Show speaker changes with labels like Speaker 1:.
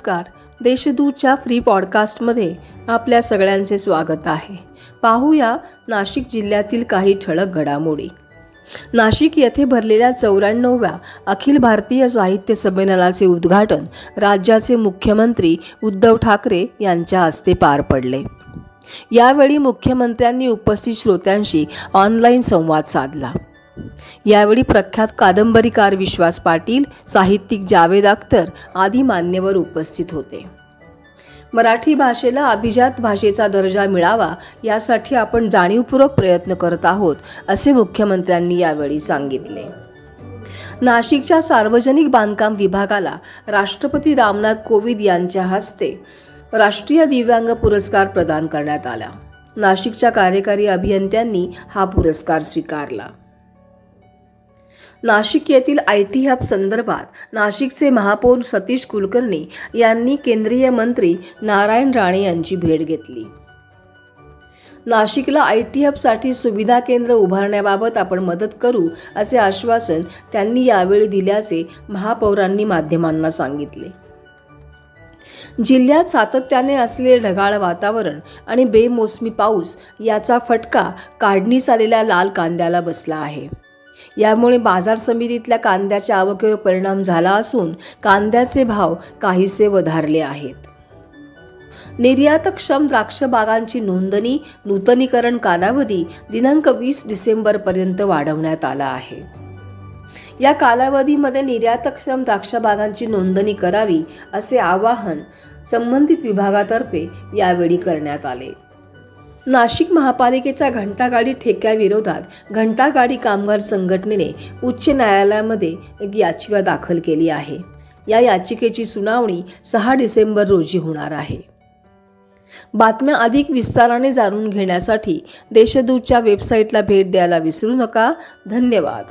Speaker 1: नमस्कार. देशदूतच्या फ्री पॉडकास्टमध्ये आपल्या सगळ्यांचे स्वागत आहे. पाहूया नाशिक जिल्ह्यातील काही ठळक घडामोडी. नाशिक येथे भरलेल्या चौऱ्याण्णवव्या अखिल भारतीय साहित्य संमेलनाचे उद्घाटन राज्याचे मुख्यमंत्री उद्धव ठाकरे यांच्या हस्ते पार पडले. यावेळी मुख्यमंत्र्यांनी उपस्थित श्रोत्यांशी ऑनलाईन संवाद साधला. यावेळी प्रख्यात कादंबरीकार विश्वास पाटील साहित्यिक जावेद अख्तर आदी मान्यवर उपस्थित होते. मराठी भाषेला अभिजात भाषेचा दर्जा मिळावा यासाठी आपण जाणीवपूर्वक प्रयत्न करत आहोत असे मुख्यमंत्र्यांनी यावेळी सांगितले. नाशिकच्या सार्वजनिक बांधकाम विभागाला राष्ट्रपती रामनाथ कोविंद यांच्या हस्ते राष्ट्रीय दिव्यांग पुरस्कार प्रदान करण्यात आला. नाशिकच्या कार्यकारी अभियंत्यांनी हा पुरस्कार स्वीकारला. नाशिक येथील आय टी हब संदर्भात नाशिकचे महापौर सतीश कुलकर्णी यांनी केंद्रीय मंत्री नारायण राणे यांची भेट घेतली. नाशिकला आय टी हबसाठी सुविधा केंद्र उभारण्याबाबत आपण मदत करू असे आश्वासन त्यांनी यावेळी दिल्याचे महापौरांनी माध्यमांना सांगितले. जिल्ह्यात सातत्याने असलेले ढगाळ वातावरण आणि बेमोसमी पाऊस याचा फटका काढणीस आलेल्या लाल कांद्याला बसला आहे. यामुळे बाजार समितीतल्या कांद्याच्या आवकेवर परिणाम झाला असून कांद्याचे भाव काहीसे वधारले आहेत. निर्यातक्षम द्राक्ष बागांची नोंदणी नूतनीकरण कालावधी दिनांक वीस डिसेंबरपर्यंत वाढवण्यात आला आहे. या कालावधीमध्ये निर्यातक्षम द्राक्ष बागांची नोंदणी करावी असे आवाहन संबंधित विभागातर्फे यावेळी करण्यात आले. नाशिक महापालिकेच्या घंटागाडी ठेक्याविरोधात घंटागाडी कामगार संघटनेने उच्च न्यायालयामध्ये एक याचिका दाखल केली आहे. या याचिकेची सुनावणी सहा डिसेंबर रोजी होणार आहे. बातम्या अधिक विस्ताराने जाणून घेण्यासाठी देशदूतच्या वेबसाईटला भेट द्यायला विसरू नका. धन्यवाद.